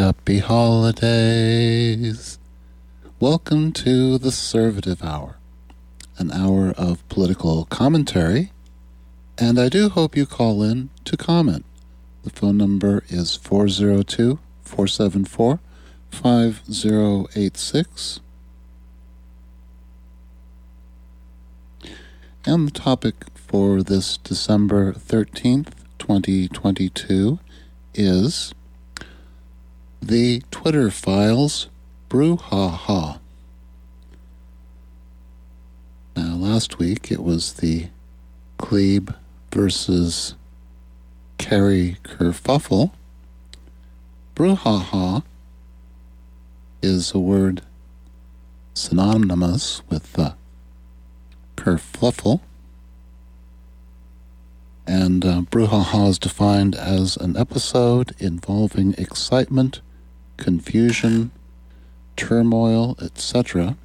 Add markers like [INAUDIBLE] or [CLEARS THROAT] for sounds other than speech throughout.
Happy holidays. Welcome to the Servative Hour, an hour of political commentary, and I do hope you call in to comment. The phone number is 402 474 5086. And the topic for this December 13th, 2022 is the Twitter files brouhaha. Now, last week it was the Klebe versus Kerry kerfuffle. Brouhaha is a word synonymous with uh, kerfluffle. And uh, brouhaha is defined as an episode involving excitement confusion, turmoil, etc.,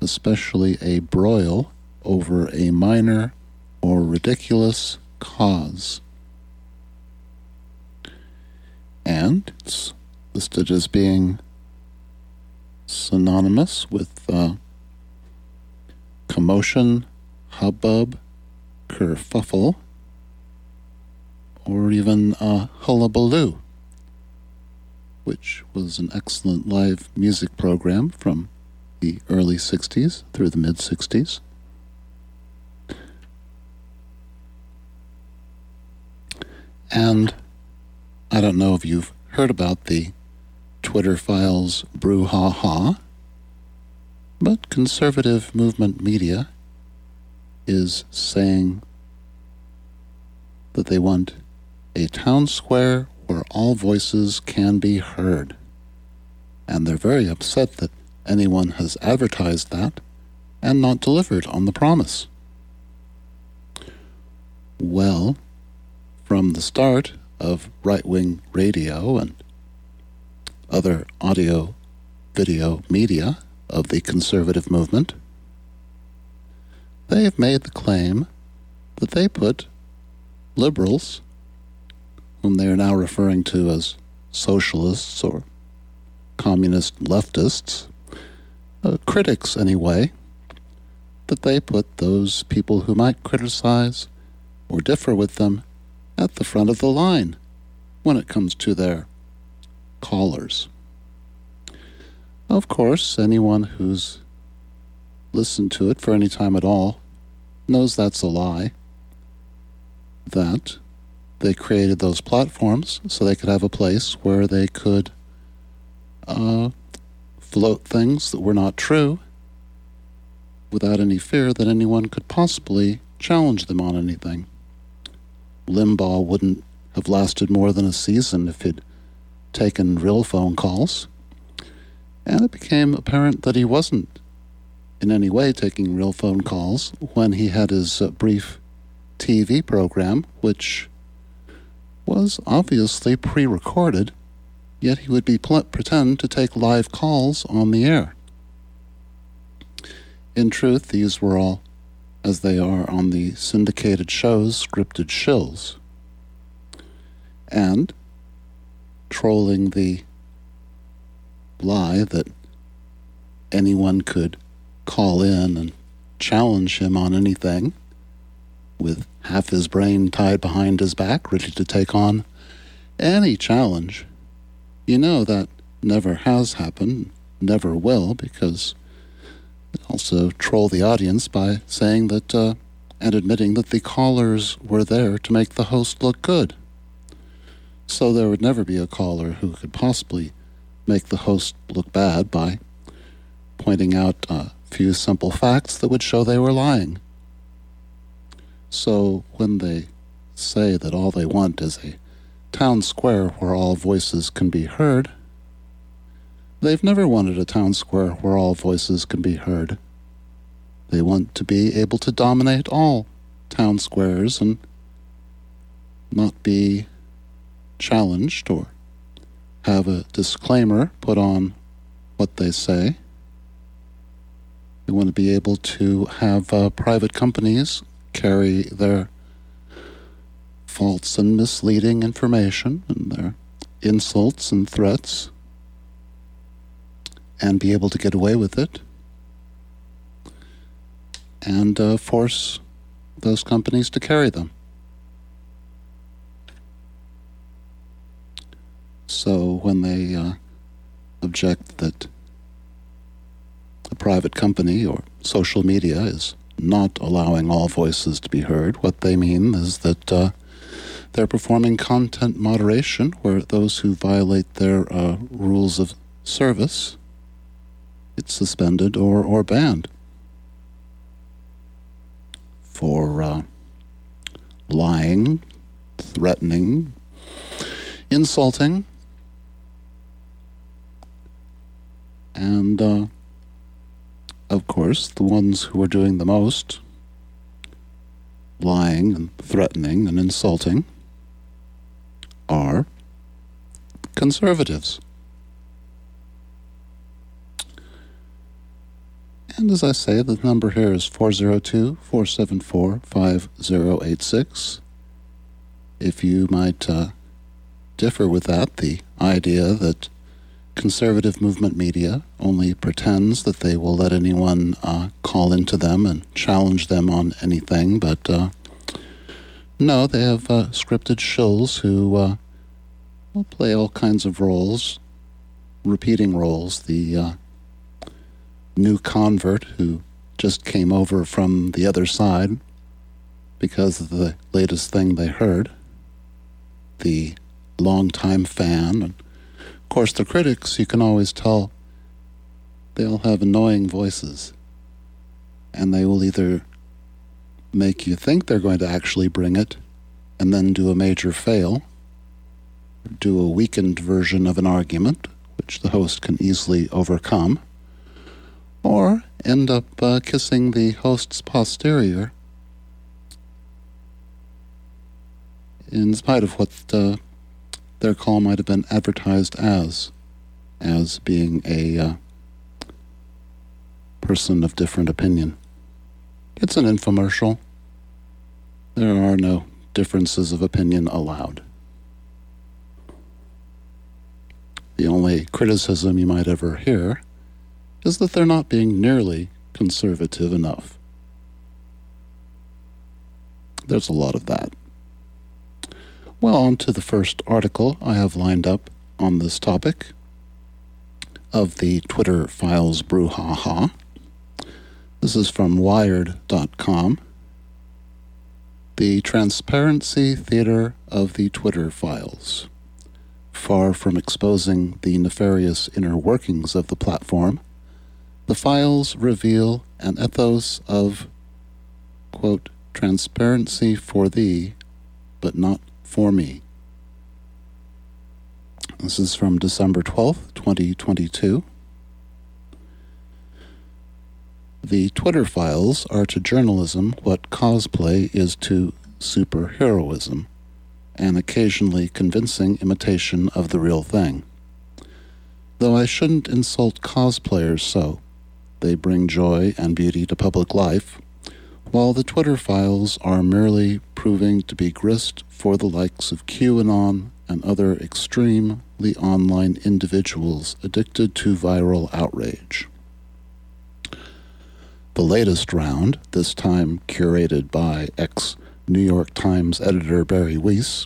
especially a broil over a minor or ridiculous cause. And it's listed as being synonymous with uh, commotion, hubbub, kerfuffle, or even a hullabaloo which was an excellent live music program from the early 60s through the mid 60s. And I don't know if you've heard about the Twitter files brouhaha, but conservative movement media is saying that they want a town square where all voices can be heard. And they're very upset that anyone has advertised that and not delivered on the promise. Well, from the start of right wing radio and other audio video media of the conservative movement, they have made the claim that they put liberals whom they are now referring to as socialists or communist leftists, uh, critics anyway, that they put those people who might criticize or differ with them at the front of the line when it comes to their callers. Of course, anyone who's listened to it for any time at all knows that's a lie. That they created those platforms so they could have a place where they could uh, float things that were not true without any fear that anyone could possibly challenge them on anything. Limbaugh wouldn't have lasted more than a season if he'd taken real phone calls. And it became apparent that he wasn't in any way taking real phone calls when he had his uh, brief TV program, which was obviously pre recorded, yet he would be pl- pretend to take live calls on the air. In truth, these were all, as they are on the syndicated shows, scripted shills. And trolling the lie that anyone could call in and challenge him on anything with half his brain tied behind his back, ready to take on any challenge. You know that never has happened, never will, because also troll the audience by saying that uh, and admitting that the callers were there to make the host look good. So there would never be a caller who could possibly make the host look bad by pointing out a few simple facts that would show they were lying. So when they say that all they want is a town square where all voices can be heard, they've never wanted a town square where all voices can be heard. They want to be able to dominate all town squares and not be challenged or have a disclaimer put on what they say. They want to be able to have uh, private companies carry their false and misleading information and their insults and threats and be able to get away with it and uh, force those companies to carry them. So when they uh, object that a private company or social media is not allowing all voices to be heard, what they mean is that uh, they're performing content moderation where those who violate their uh, rules of service it's suspended or, or banned for uh, lying, threatening, insulting, and uh, of course, the ones who are doing the most lying and threatening and insulting are conservatives. And as I say, the number here is 402 474 5086. If you might uh, differ with that, the idea that conservative movement media only pretends that they will let anyone uh, call into them and challenge them on anything, but uh, no, they have uh, scripted shills who uh, will play all kinds of roles, repeating roles. The uh, new convert who just came over from the other side because of the latest thing they heard, the longtime fan, of course the critics, you can always tell they all have annoying voices. And they will either make you think they're going to actually bring it and then do a major fail, do a weakened version of an argument, which the host can easily overcome or end up uh, kissing the host's posterior in spite of what uh, their call might have been advertised as, as being a uh, person of different opinion. It's an infomercial. There are no differences of opinion allowed. The only criticism you might ever hear is that they're not being nearly conservative enough. There's a lot of that. Well, on to the first article I have lined up on this topic of the Twitter files brouhaha. This is from Wired.com. The Transparency Theater of the Twitter Files. Far from exposing the nefarious inner workings of the platform, the files reveal an ethos of, quote, transparency for thee, but not for me. This is from December 12th, 2022. The Twitter files are to journalism what cosplay is to superheroism, an occasionally convincing imitation of the real thing. Though I shouldn't insult cosplayers so. They bring joy and beauty to public life, while the Twitter files are merely proving to be grist for the likes of QAnon and other extremely online individuals addicted to viral outrage. The latest round, this time curated by ex New York Times editor Bari Weiss,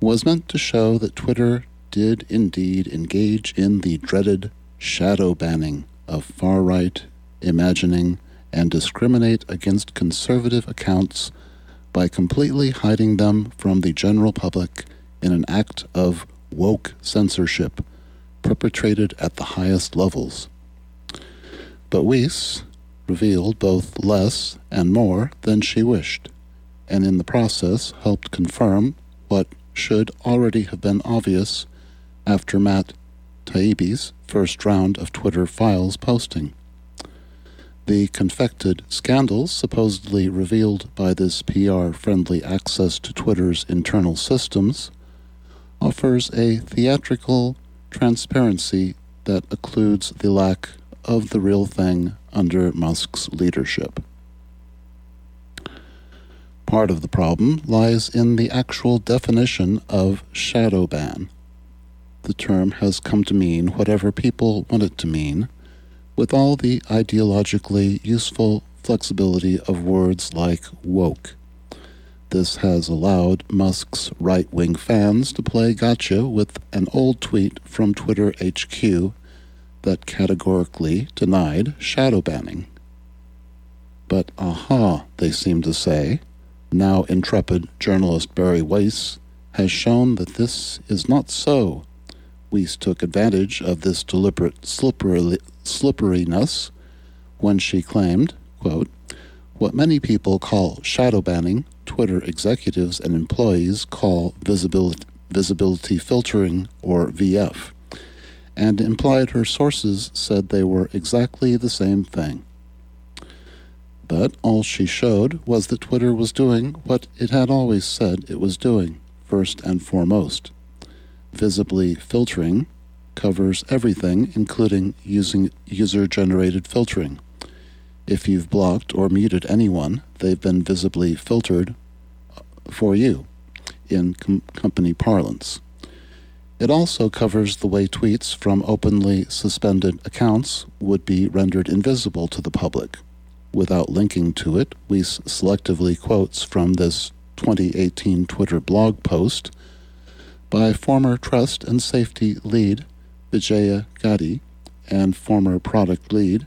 was meant to show that Twitter did indeed engage in the dreaded shadow banning of far right imagining and discriminate against conservative accounts by completely hiding them from the general public in an act of woke censorship perpetrated at the highest levels. But Weiss revealed both less and more than she wished, and in the process helped confirm what should already have been obvious after Matt Taibbi's first round of Twitter files posting. The confected scandals supposedly revealed by this PR friendly access to Twitter's internal systems offers a theatrical transparency that occludes the lack of the real thing under Musk's leadership. Part of the problem lies in the actual definition of shadow ban the term has come to mean whatever people want it to mean, with all the ideologically useful flexibility of words like woke. This has allowed Musk's right wing fans to play gotcha with an old tweet from Twitter HQ that categorically denied shadow banning. But aha, they seem to say, now intrepid journalist Bari Weiss has shown that this is not so. Weiss took advantage of this deliberate slippery, slipperiness when she claimed, quote, what many people call shadow banning Twitter executives and employees call visibility, visibility filtering, or VF, and implied her sources said they were exactly the same thing. But all she showed was that Twitter was doing what it had always said it was doing, first and foremost. Visibly filtering covers everything, including using user generated filtering. If you've blocked or muted anyone, they've been visibly filtered for you in com- company parlance. It also covers the way tweets from openly suspended accounts would be rendered invisible to the public. Without linking to it, we selectively quotes from this 2018 Twitter blog post by former trust and safety lead Vijaya Gadde and former product lead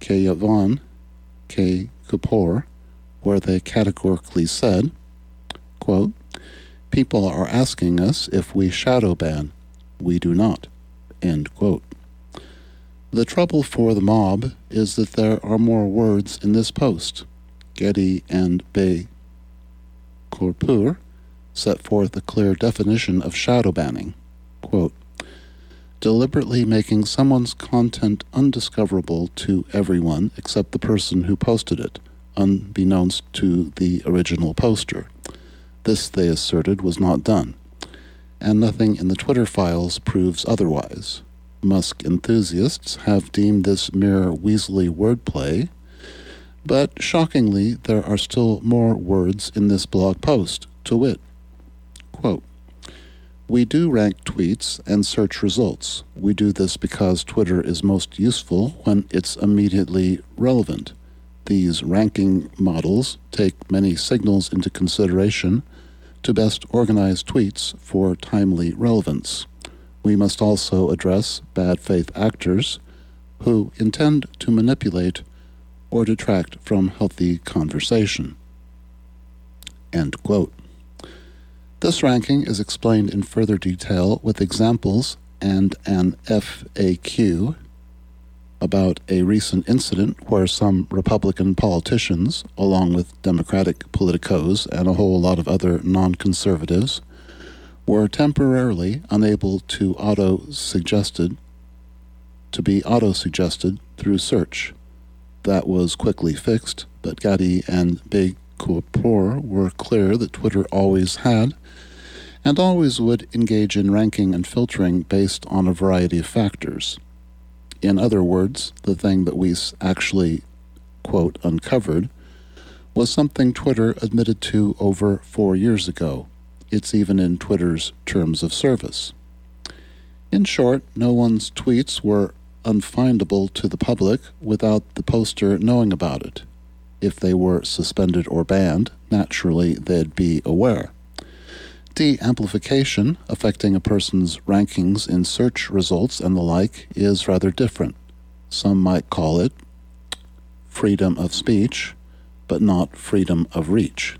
Kevavan K. Kapoor, where they categorically said, quote, People are asking us if we shadow ban. We do not. End quote. The trouble for the mob is that there are more words in this post. Gadde and Bay Kapoor set forth a clear definition of shadow banning. Quote, deliberately making someone's content undiscoverable to everyone except the person who posted it, unbeknownst to the original poster. This, they asserted, was not done, and nothing in the Twitter files proves otherwise. Musk enthusiasts have deemed this mere Weasley wordplay, but shockingly, there are still more words in this blog post, to wit, quote, we do rank tweets and search results. We do this because Twitter is most useful when it's immediately relevant. These ranking models take many signals into consideration to best organize tweets for timely relevance. We must also address bad faith actors who intend to manipulate or detract from healthy conversation. End quote. This ranking is explained in further detail with examples and an FAQ about a recent incident where some Republican politicians, along with Democratic politicos and a whole lot of other non conservatives, were temporarily unable to auto suggested to be auto suggested through search. That was quickly fixed, but Gadde and Big Kapoor were clear that Twitter always had and always would engage in ranking and filtering based on a variety of factors. In other words, the thing that we actually, quote, uncovered was something Twitter admitted to over four years ago. It's even in Twitter's terms of service. In short, no one's tweets were unfindable to the public without the poster knowing about it. If they were suspended or banned, naturally they'd be aware. De-amplification affecting a person's rankings in search results and the like is rather different. Some might call it freedom of speech, but not freedom of reach.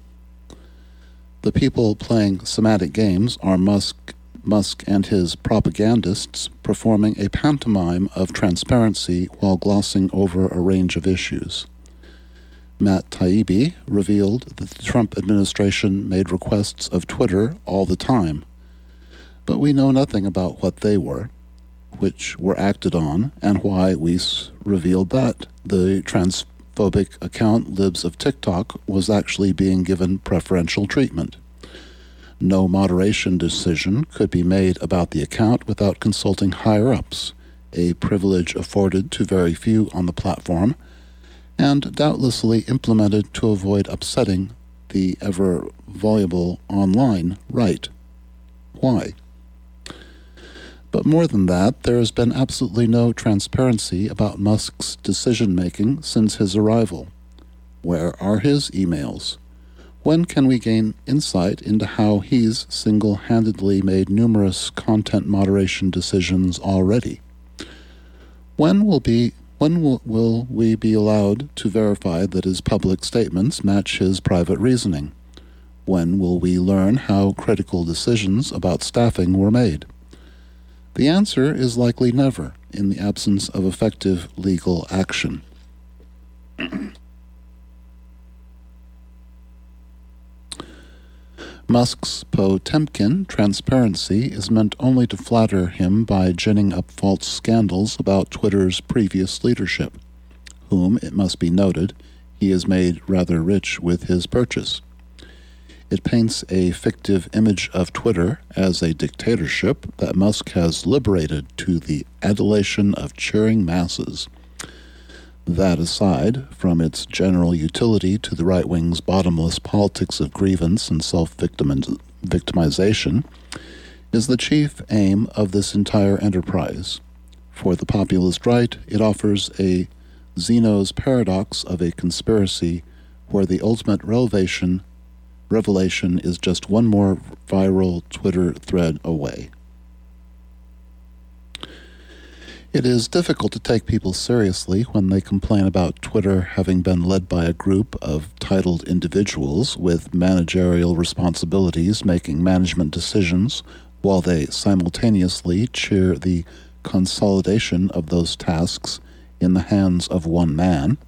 The people playing semantic games are Musk, Musk and his propagandists performing a pantomime of transparency while glossing over a range of issues. Matt Taibbi revealed that the Trump administration made requests of Twitter all the time. But we know nothing about what they were, which were acted on, and why Weiss revealed that. The transphobic account Libs of TikTok was actually being given preferential treatment. No moderation decision could be made about the account without consulting higher ups, a privilege afforded to very few on the platform and doubtlessly implemented to avoid upsetting the ever voluble online right. Why? But more than that, there has been absolutely no transparency about Musk's decision making since his arrival. Where are his emails? When can we gain insight into how he's single handedly made numerous content moderation decisions already? When will be when will, we be allowed to verify that his public statements match his private reasoning? When will we learn how critical decisions about staffing were made? The answer is likely never, in the absence of effective legal action. [CLEARS THROAT] Musk's Potemkin transparency is meant only to flatter him by ginning up false scandals about Twitter's previous leadership, whom, it must be noted, he has made rather rich with his purchase. It paints a fictive image of Twitter as a dictatorship that Musk has liberated to the adulation of cheering masses. That aside, from its general utility to the right wing's bottomless politics of grievance and self victimization, is the chief aim of this entire enterprise. For the populist right, it offers a Zeno's paradox of a conspiracy where the ultimate revelation, revelation is just one more viral Twitter thread away. It is difficult to take people seriously when they complain about Twitter having been led by a group of titled individuals with managerial responsibilities making management decisions while they simultaneously cheer the consolidation of those tasks in the hands of one man.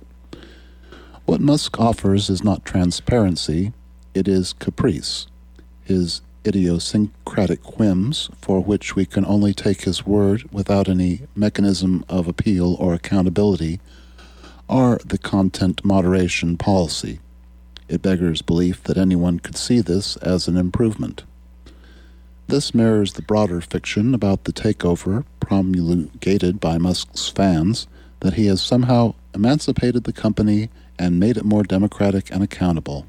What Musk offers is not transparency, it is caprice. His idiosyncratic whims for which we can only take his word without any mechanism of appeal or accountability are the content moderation policy. It beggars belief that anyone could see this as an improvement. This mirrors the broader fiction about the takeover promulgated by Musk's fans that he has somehow emancipated the company and made it more democratic and accountable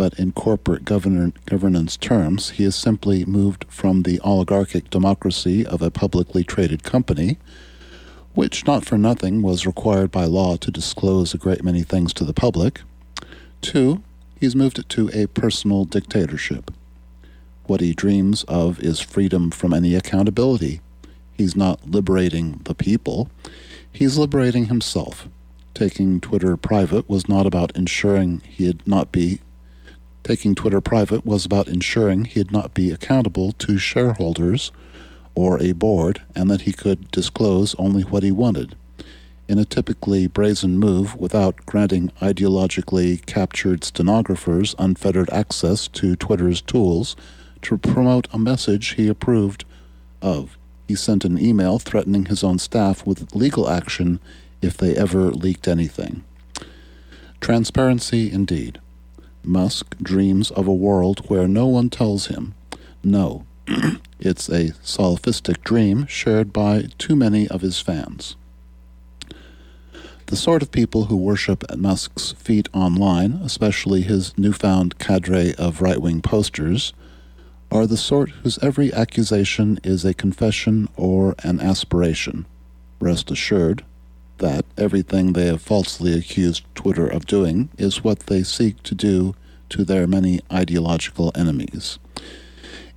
but in corporate govern- governance terms, he has simply moved from the oligarchic democracy of a publicly traded company, which not for nothing was required by law to disclose a great many things to the public, to he's moved it to a personal dictatorship. What he dreams of is freedom from any accountability. He's not liberating the people, he's liberating himself. Taking Twitter private was not about ensuring he'd not be Taking Twitter private was about ensuring he'd not be accountable to shareholders or a board and that he could disclose only what he wanted. In a typically brazen move without granting ideologically captured stenographers unfettered access to Twitter's tools to promote a message he approved of. He sent an email threatening his own staff with legal action if they ever leaked anything. Transparency indeed. Musk dreams of a world where no one tells him no. [CLEARS THROAT] it's a solipsistic dream shared by too many of his fans. The sort of people who worship at Musk's feet online, especially his newfound cadre of right wing posters, are the sort whose every accusation is a confession or an aspiration. Rest assured that everything they have falsely accused Twitter of doing is what they seek to do to their many ideological enemies.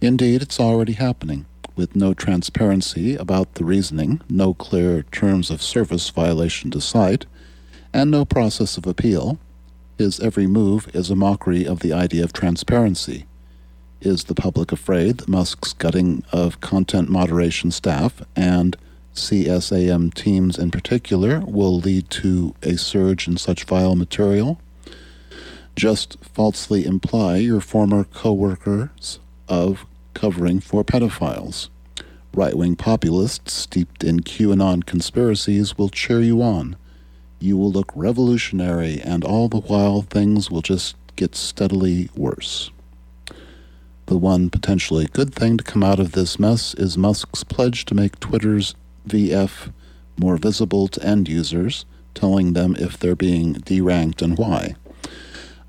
Indeed, it's already happening, with no transparency about the reasoning, no clear terms of service violation to cite, and no process of appeal. His every move is a mockery of the idea of transparency. Is the public afraid that Musk's gutting of content moderation staff and CSAM teams in particular will lead to a surge in such vile material? just falsely imply your former co-workers of covering for pedophiles. Right-wing populists steeped in QAnon conspiracies will cheer you on. You will look revolutionary, and all the while things will just get steadily worse. The one potentially good thing to come out of this mess is Musk's pledge to make Twitter's VF more visible to end users, telling them if they're being deranked and why.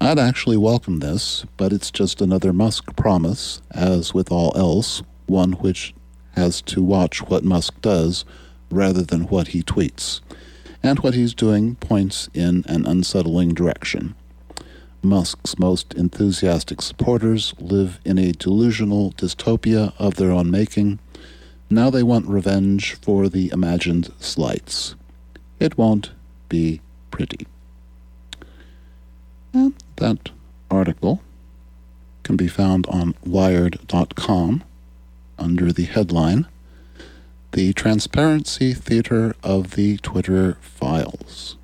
I'd actually welcome this, but it's just another Musk promise, as with all else, one which has to watch what Musk does rather than what he tweets. And what he's doing points in an unsettling direction. Musk's most enthusiastic supporters live in a delusional dystopia of their own making. Now they want revenge for the imagined slights. It won't be pretty. And that article can be found on Wired.com under the headline The Transparency Theater of the Twitter Files.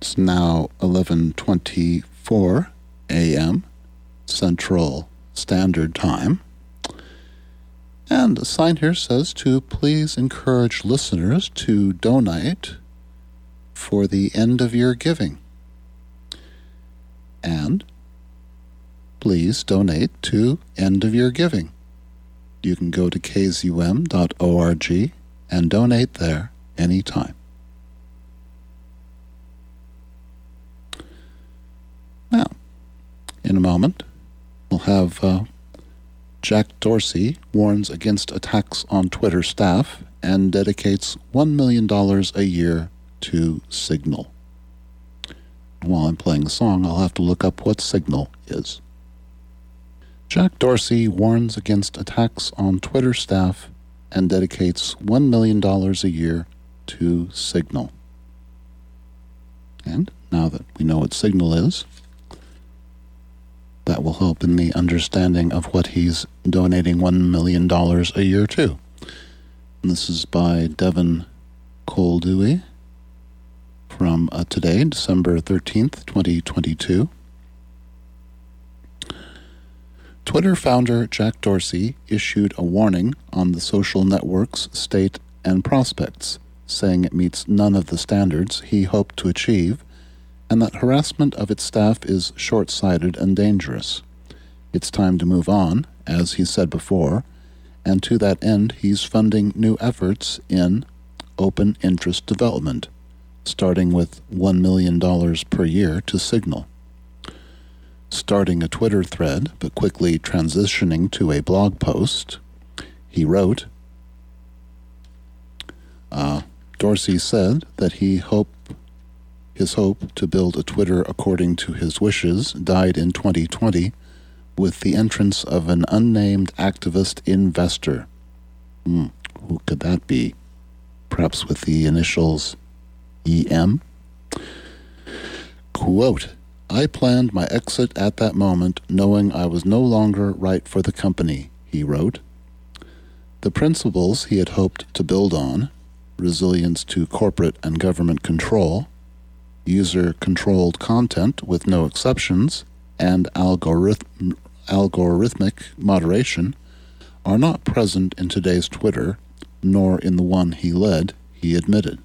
It's now 11:24 a.m. Central Standard Time. And a sign here says to please encourage listeners to donate for the end of year giving. And please donate to end of year giving. You can go to kzum.org and donate there anytime. Now, in a moment, we'll have uh, Jack Dorsey warns against attacks on Twitter staff and dedicates $1 million a year to Signal. While I'm playing the song, I'll have to look up what Signal is. Jack Dorsey warns against attacks on Twitter staff and dedicates $1 million a year to Signal. And now that we know what Signal is, that will help in the understanding of what he's donating $1 million a year to. And this is by Devin Coldewey from uh, today, December 13th, 2022. Twitter founder Jack Dorsey issued a warning on the social network's state and prospects, saying it meets none of the standards he hoped to achieve and that harassment of its staff is short sighted and dangerous. It's time to move on, as he said before, and to that end, he's funding new efforts in open internet development, starting with $1 million per year to Signal. Starting a Twitter thread, but quickly transitioning to a blog post, he wrote, uh, Dorsey said that he hoped his hope to build a Twitter according to his wishes died in 2020 with the entrance of an unnamed activist investor. Hmm, who could that be? Perhaps with the initials EM? Quote, I planned my exit at that moment knowing I was no longer right for the company, he wrote. The principles he had hoped to build on, resilience to corporate and government control, user controlled content with no exceptions, and algorithm, algorithmic moderation are not present in today's Twitter, nor in the one he led, he admitted.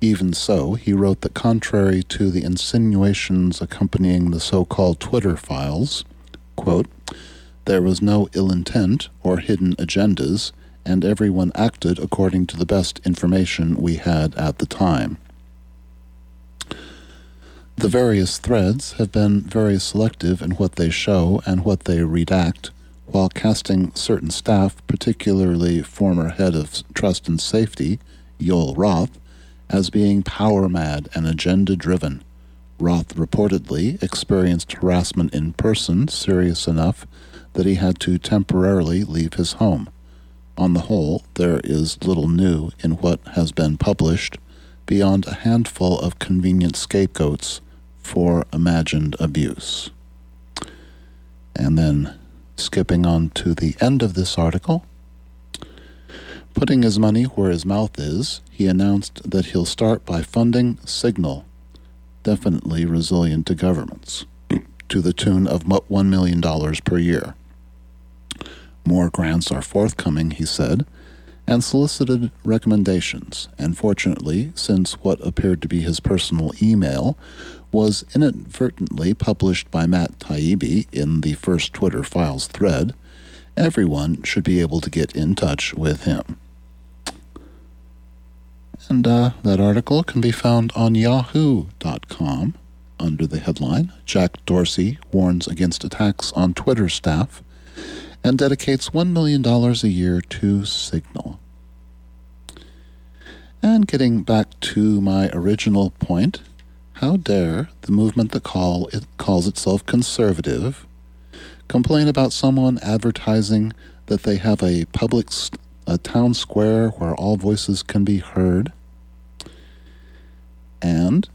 Even so, he wrote that contrary to the insinuations accompanying the so called Twitter files, quote, there was no ill intent or hidden agendas, and everyone acted according to the best information we had at the time. The various threads have been very selective in what they show and what they redact, while casting certain staff, particularly former head of Trust and Safety, Joel Roth, as being power mad and agenda driven. Roth reportedly experienced harassment in person serious enough that he had to temporarily leave his home. On the whole, there is little new in what has been published beyond a handful of convenient scapegoats for imagined abuse. And then skipping on to the end of this article. Putting his money where his mouth is, he announced that he'll start by funding Signal, definitely resilient to governments, [CLEARS THROAT] to the tune of $1 million per year. More grants are forthcoming, he said, and solicited recommendations. And fortunately, since what appeared to be his personal email was inadvertently published by Matt Taibbi in the first Twitter Files thread, everyone should be able to get in touch with him. And uh, that article can be found on yahoo.com under the headline Jack Dorsey warns against attacks on Twitter staff and dedicates $1 million a year to Signal. And getting back to my original point, how dare the movement that call it calls itself conservative complain about someone advertising that they have a public a town square where all voices can be heard? And,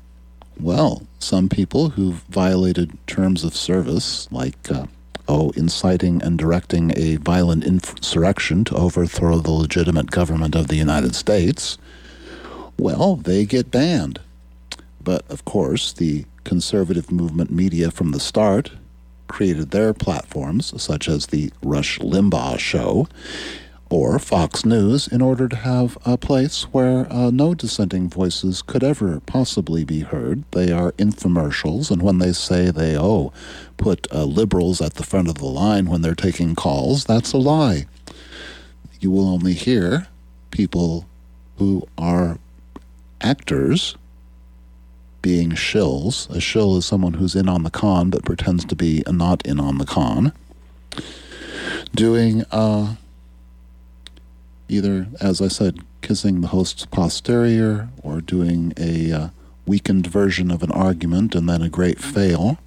well, some people who've violated terms of service, like, uh, oh, inciting and directing a violent insurrection to overthrow the legitimate government of the United States, well, they get banned. But of course, the conservative movement media from the start created their platforms, such as the Rush Limbaugh Show or Fox News, in order to have a place where uh, no dissenting voices could ever possibly be heard. They are infomercials, and when they say they, oh, put uh, liberals at the front of the line when they're taking calls, that's a lie. You will only hear people who are actors being shills. A shill is someone who's in on the con but pretends to be not in on the con. Doing uh, either, as I said, kissing the host's posterior or doing a uh, weakened version of an argument and then a great fail.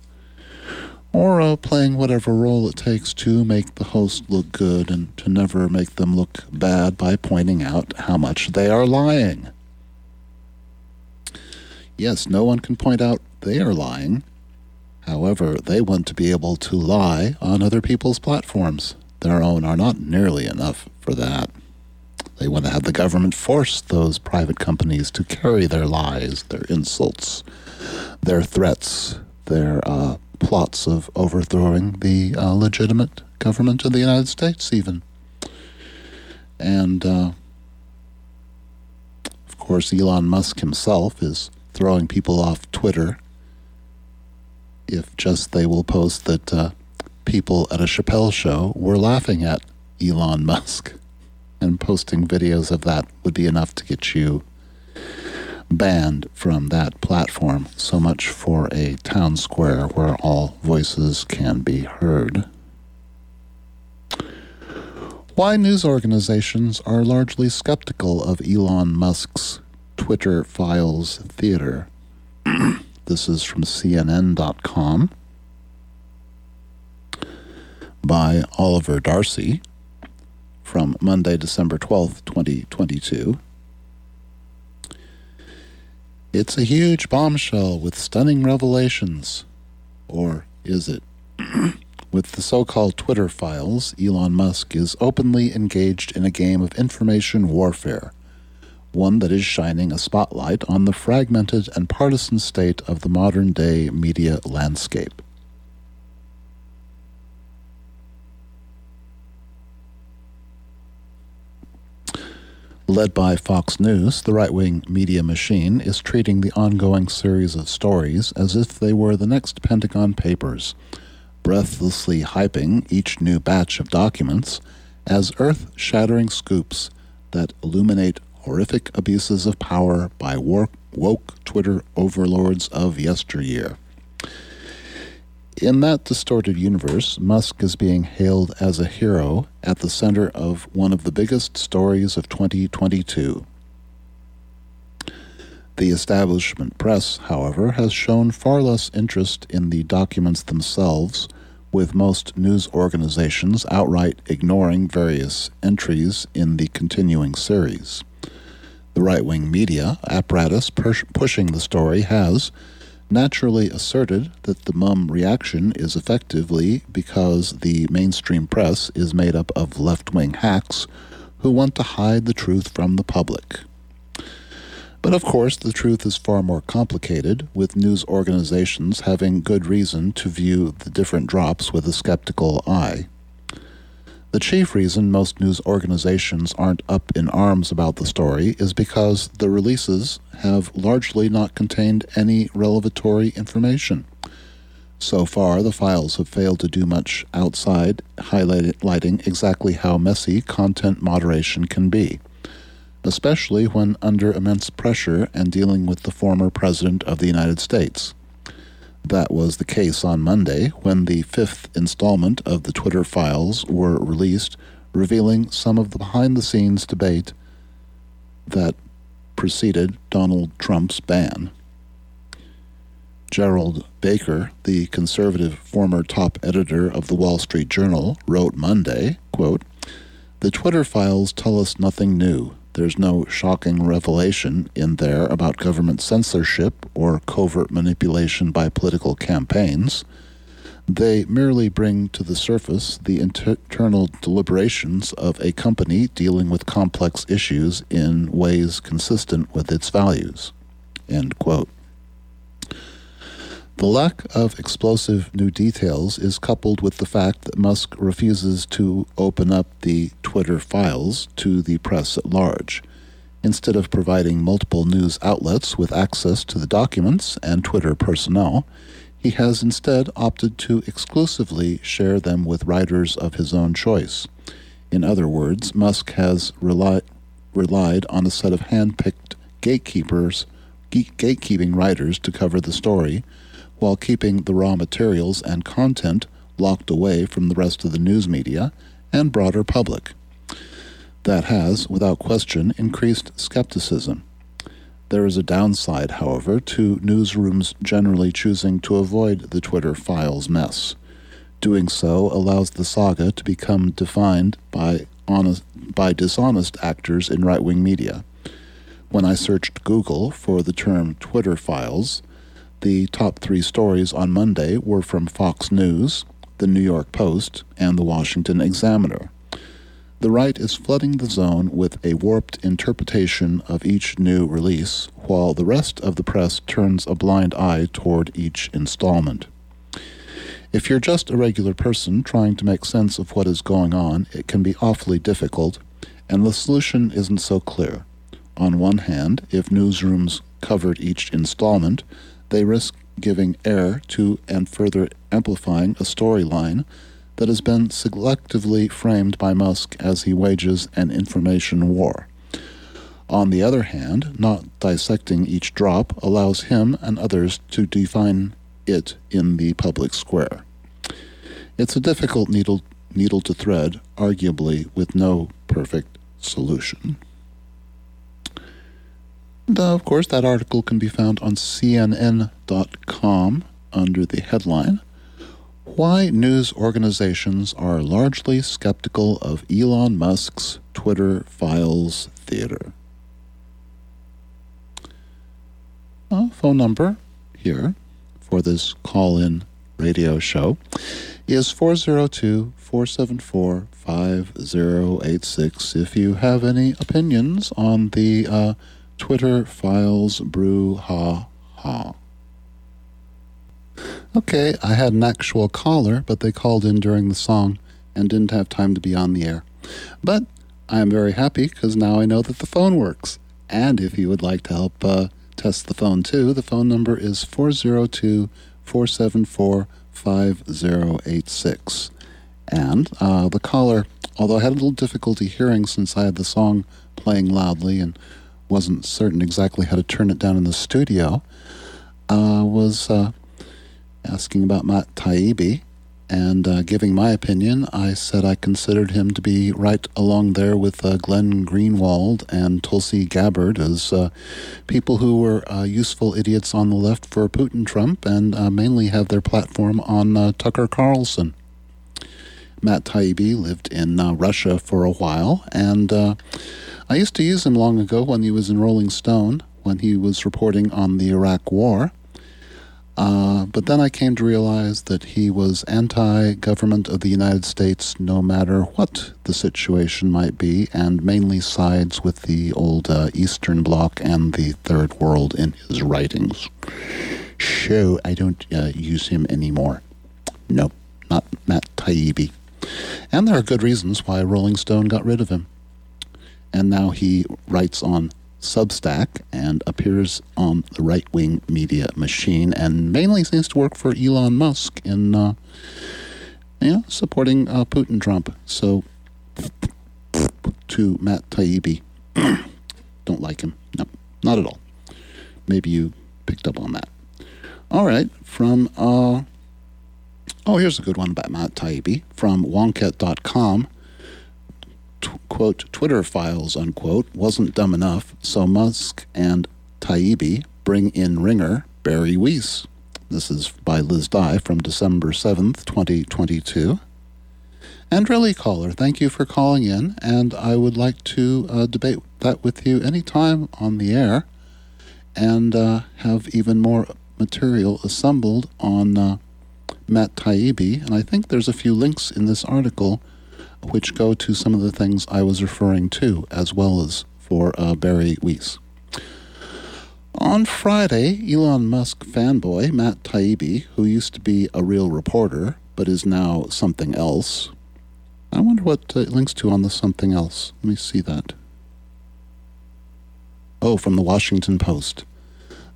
Or uh, playing whatever role it takes to make the host look good and to never make them look bad by pointing out how much they are lying. Yes, no one can point out they are lying. However, they want to be able to lie on other people's platforms. Their own are not nearly enough for that. They want to have the government force those private companies to carry their lies, their insults, their threats, their uh, plots of overthrowing the uh, legitimate government of the United States, even. And, uh, of course, Elon Musk himself is throwing people off Twitter if just they will post that uh, people at a Chappelle show were laughing at Elon Musk. And posting videos of that would be enough to get you banned from that platform. So much for a town square where all voices can be heard. Why news organizations are largely skeptical of Elon Musk's Twitter Files Theater. [CLEARS THROAT] this is from CNN.com by Oliver Darcy from Monday, December 12th, 2022. It's a huge bombshell with stunning revelations. Or is it? [CLEARS THROAT] with the so called Twitter files, Elon Musk is openly engaged in a game of information warfare one that is shining a spotlight on the fragmented and partisan state of the modern day media landscape. Led by Fox News, the right wing media machine is treating the ongoing series of stories as if they were the next Pentagon Papers, breathlessly hyping each new batch of documents as earth shattering scoops that illuminate horrific abuses of power by woke Twitter overlords of yesteryear. In that distorted universe, Musk is being hailed as a hero at the center of one of the biggest stories of 2022. The establishment press, however, has shown far less interest in the documents themselves with most news organizations outright ignoring various entries in the continuing series. The right wing media apparatus pushing the story has naturally asserted that the mum reaction is effectively because the mainstream press is made up of left wing hacks who want to hide the truth from the public. But of course, the truth is far more complicated, with news organizations having good reason to view the different drops with a skeptical eye. The chief reason most news organizations aren't up in arms about the story is because the releases have largely not contained any revelatory information. So far, the files have failed to do much outside highlighting exactly how messy content moderation can be especially when under immense pressure and dealing with the former President of the United States. That was the case on Monday when the fifth installment of the Twitter files were released, revealing some of the behind the scenes debate that preceded Donald Trump's ban. Gerald Baker, the conservative former top editor of the Wall Street Journal, wrote Monday, quote, The Twitter files tell us nothing new. There's no shocking revelation in there about government censorship or covert manipulation by political campaigns. They merely bring to the surface the internal deliberations of a company dealing with complex issues in ways consistent with its values. End quote. The lack of explosive new details is coupled with the fact that Musk refuses to open up the Twitter files to the press at large. Instead of providing multiple news outlets with access to the documents and Twitter personnel, he has instead opted to exclusively share them with writers of his own choice. In other words, Musk has relied on a set of hand picked gatekeepers, gatekeeping writers to cover the story while keeping the raw materials and content locked away from the rest of the news media and broader public. That has, without question, increased skepticism. There is a downside, however, to newsrooms generally choosing to avoid the Twitter files mess. Doing so allows the saga to become defined by, honest, by dishonest actors in right wing media. When I searched Google for the term Twitter files, the top three stories on Monday were from Fox News, the New York Post, and the Washington Examiner. The right is flooding the zone with a warped interpretation of each new release, while the rest of the press turns a blind eye toward each installment. If you're just a regular person trying to make sense of what is going on, it can be awfully difficult, and the solution isn't so clear. On one hand, if newsrooms covered each installment, they risk giving air to and further amplifying a storyline that has been selectively framed by Musk as he wages an information war. On the other hand, not dissecting each drop allows him and others to define it in the public square. It's a difficult needle, needle to thread, arguably with no perfect solution. Uh, of course, that article can be found on CNN.com under the headline Why News Organizations Are Largely Skeptical of Elon Musk's Twitter Files Theater. Phone number here for this call in radio show is 402 474 5086 if you have any opinions on the uh, Twitter files brew ha ha. Okay, I had an actual caller, but they called in during the song and didn't have time to be on the air. But I am very happy because now I know that the phone works. And if you would like to help uh, test the phone too, the phone number is 402 474 5086. And uh, the caller, although I had a little difficulty hearing since I had the song playing loudly and wasn't certain exactly how to turn it down in the studio, uh, was uh, asking about Matt Taibbi and uh, giving my opinion. I said I considered him to be right along there with uh, Glenn Greenwald and Tulsi Gabbard as uh, people who were uh, useful idiots on the left for Putin Trump and mainly have their platform on Tucker Carlson. Matt Taibbi lived in Russia for a while and I used to use him long ago when he was in Rolling Stone, when he was reporting on the Iraq War. Uh, but then I came to realize that he was anti government of the United States no matter what the situation might be, and mainly sides with the old uh, Eastern Bloc and the Third World in his writings. So I don't uh, use him anymore. Nope, not Matt Taibbi. And there are good reasons why Rolling Stone got rid of him and now he writes on Substack and appears on the right wing media machine and mainly seems to work for Elon Musk in uh, yeah, supporting uh, Putin Trump. So, to Matt Taibbi, [CLEARS THROAT] don't like him. No, not at all. Maybe you picked up on that. All right, from, uh, oh, here's a good one about Matt Taibbi from Wonkette.com. T- quote, Twitter files, unquote, wasn't dumb enough, so Musk and Taibbi bring in ringer Bari Weiss. This is by Liz Dye from December 7th, 2022. And really, caller, thank you for calling in, and I would like to uh, debate that with you anytime on the air and uh, have even more material assembled on uh, Matt Taibbi. And I think there's a few links in this article which go to some of the things I was referring to, as well as for uh, Bari Weiss. On Friday, Elon Musk fanboy Matt Taibbi, who used to be a real reporter but is now something else. I wonder what uh, it links to on the something else. Let me see that. Oh, from the Washington Post.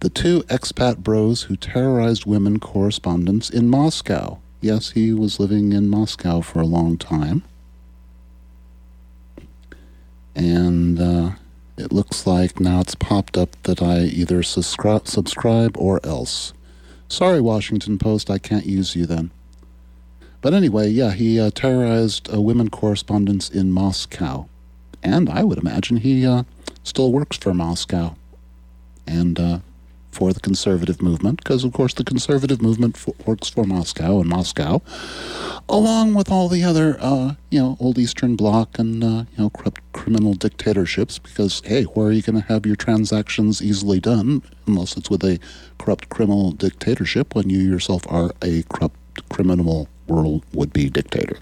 The two expat bros who terrorized women correspondents in Moscow. Yes, he was living in Moscow for a long time. And uh, it looks like now it's popped up that I either subscri- subscribe or else. Sorry, Washington Post, I can't use you then. But anyway, yeah, he uh, terrorized uh, women correspondents in Moscow. And I would imagine he uh, still works for Moscow and uh, for the conservative movement, because of course the conservative movement works for Moscow and Moscow, along with all the other, uh, you know, old Eastern Bloc and uh, you know corrupt criminal dictatorships. Because hey, where are you going to have your transactions easily done unless it's with a corrupt criminal dictatorship when you yourself are a corrupt criminal world would-be dictator?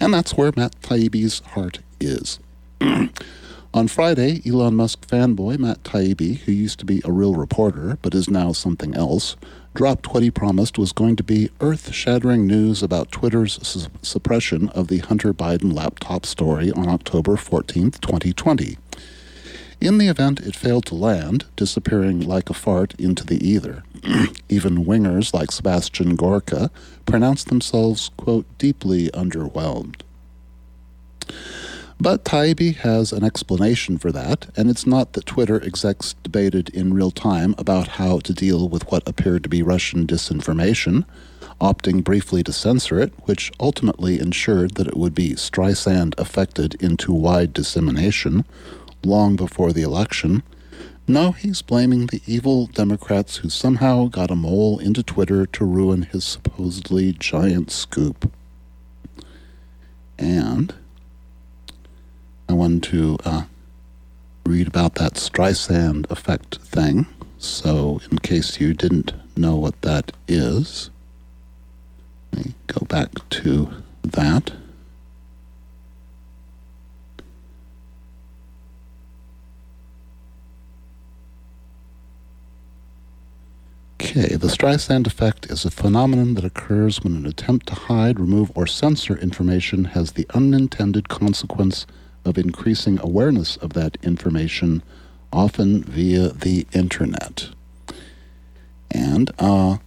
And that's where Matt Taibbi's heart is. [CLEARS THROAT] On Friday, Elon Musk fanboy Matt Taibbi, who used to be a real reporter but is now something else, dropped what he promised was going to be earth shattering news about Twitter's su- suppression of the Hunter Biden laptop story on October 14, 2020. In the event, it failed to land, disappearing like a fart into the ether. [CLEARS THROAT] Even wingers like Sebastian Gorka pronounced themselves, quote, deeply underwhelmed. But Taibbi has an explanation for that, and it's not that Twitter execs debated in real time about how to deal with what appeared to be Russian disinformation, opting briefly to censor it, which ultimately ensured that it would be Streisand affected into wide dissemination long before the election. No, he's blaming the evil Democrats who somehow got a mole into Twitter to ruin his supposedly giant scoop. And I wanted to uh, read about that Streisand effect thing. So, in case you didn't know what that is, let me go back to that. Okay, the Streisand effect is a phenomenon that occurs when an attempt to hide, remove, or censor information has the unintended consequence of increasing awareness of that information, often via the internet. And uh,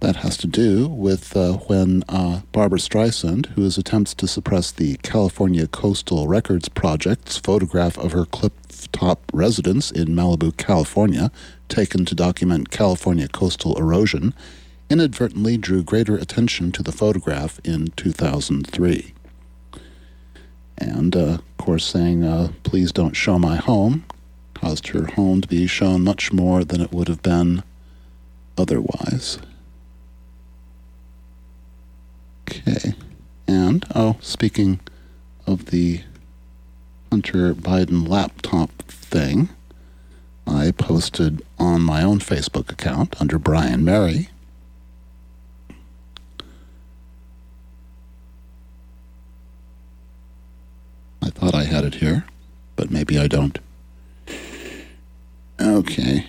that has to do with uh, when uh, Barbra Streisand, who is attempts to suppress the California Coastal Records Project's photograph of her cliff-top residence in Malibu, California, taken to document California coastal erosion, inadvertently drew greater attention to the photograph in 2003 and uh, of course saying, uh, please don't show my home, caused her home to be shown much more than it would have been otherwise. Okay, and, oh, speaking of the Hunter Biden laptop thing, I posted on my own Facebook account under Brian Mary I thought I had it here, but maybe I don't. Okay.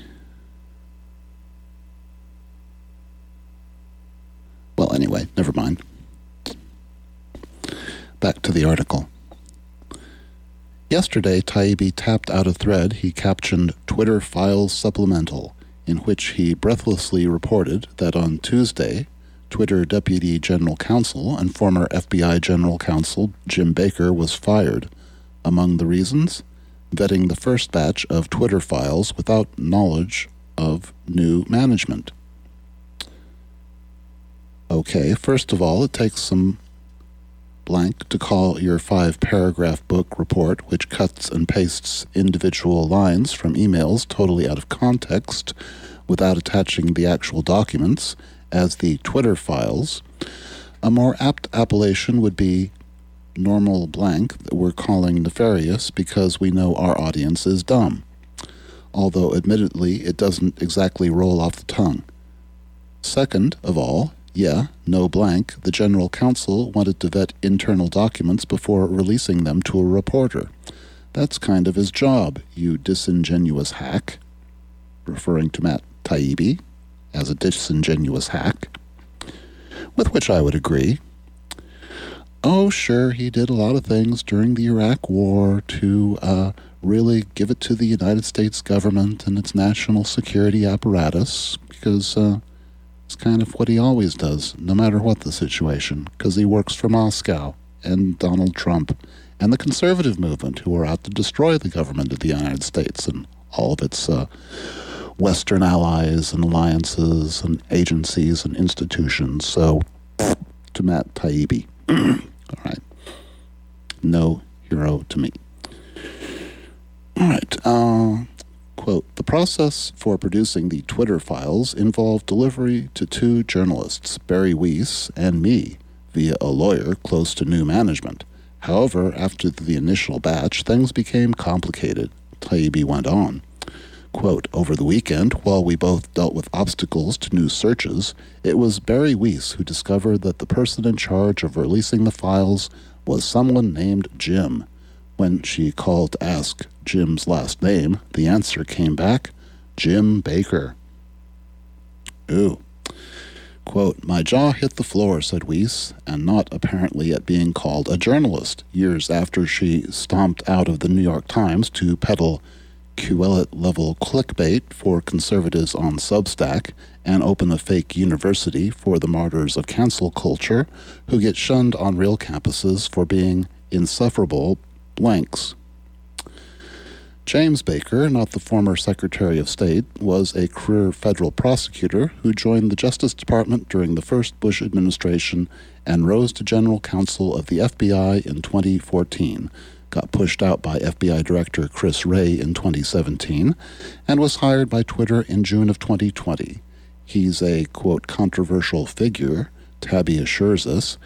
Well, anyway, never mind. Back to the article. Yesterday, Taibbi tapped out a thread he captioned Twitter Files Supplemental, in which he breathlessly reported that on Tuesday, Twitter Deputy General Counsel and former FBI General Counsel Jim Baker was fired. Among the reasons, vetting the first batch of Twitter files without knowledge of new management. Okay, first of all, it takes some blank to call your five paragraph book report, which cuts and pastes individual lines from emails totally out of context without attaching the actual documents, as the Twitter files. A more apt appellation would be normal blank that we're calling nefarious because we know our audience is dumb. Although, admittedly, it doesn't exactly roll off the tongue. Second of all, yeah, no blank, the General Counsel wanted to vet internal documents before releasing them to a reporter. That's kind of his job, you disingenuous hack. Referring to Matt Taibbi as a disingenuous hack. With which I would agree. Oh, sure, he did a lot of things during the Iraq War to uh, really give it to the United States government and its national security apparatus because. Uh, it's kind of what he always does, no matter what the situation, because he works for Moscow and Donald Trump and the conservative movement who are out to destroy the government of the United States and all of its uh, Western allies and alliances and agencies and institutions. So, to Matt Taibbi. [CLEARS THROAT] all right. No hero to me. All right. Uh, Quote, the process for producing the Twitter files involved delivery to two journalists, Bari Weiss and me, via a lawyer close to new management. However, after the initial batch, things became complicated, Taibbi went on. Quote, over the weekend, while we both dealt with obstacles to new searches, it was Bari Weiss who discovered that the person in charge of releasing the files was someone named Jim. When she called to ask Jim's last name, the answer came back Jim Baker. Ooh. Quote, My jaw hit the floor, said Weiss, and not apparently at being called a journalist, years after she stomped out of the New York Times to peddle Quillette level clickbait for conservatives on Substack and open a fake university for the martyrs of cancel culture who get shunned on real campuses for being insufferable blanks. James Baker, not the former Secretary of State, was a career federal prosecutor who joined the Justice Department during the first Bush administration and rose to general counsel of the FBI in 2014, got pushed out by FBI Director Chris Wray in 2017, and was hired by Twitter in June of 2020. He's a, quote, controversial figure, Taibbi assures us,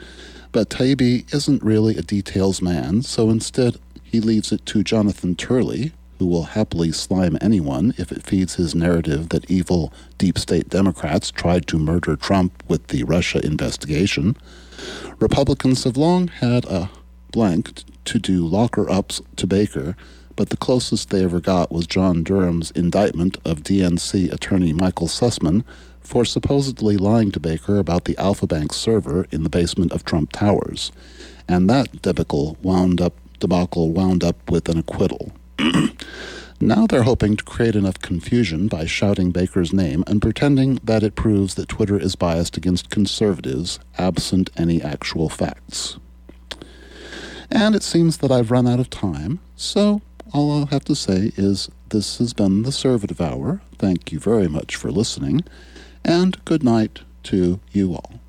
but Taibbi isn't really a details man, so instead he leaves it to Jonathan Turley, who will happily slime anyone if it feeds his narrative that evil deep state Democrats tried to murder Trump with the Russia investigation. Republicans have long had a blank to do locker ups to Baker, but the closest they ever got was John Durham's indictment of DNC attorney Michael Sussmann for supposedly lying to Baker about the Alfa Bank server in the basement of Trump Towers. And that debacle wound up debacle wound up with an acquittal. [CLEARS THROAT] now they're hoping to create enough confusion by shouting Baker's name and pretending that it proves that Twitter is biased against conservatives, absent any actual facts. And it seems that I've run out of time, so all I'll have to say is this has been the Servative Hour. Thank you very much for listening and good night to you all.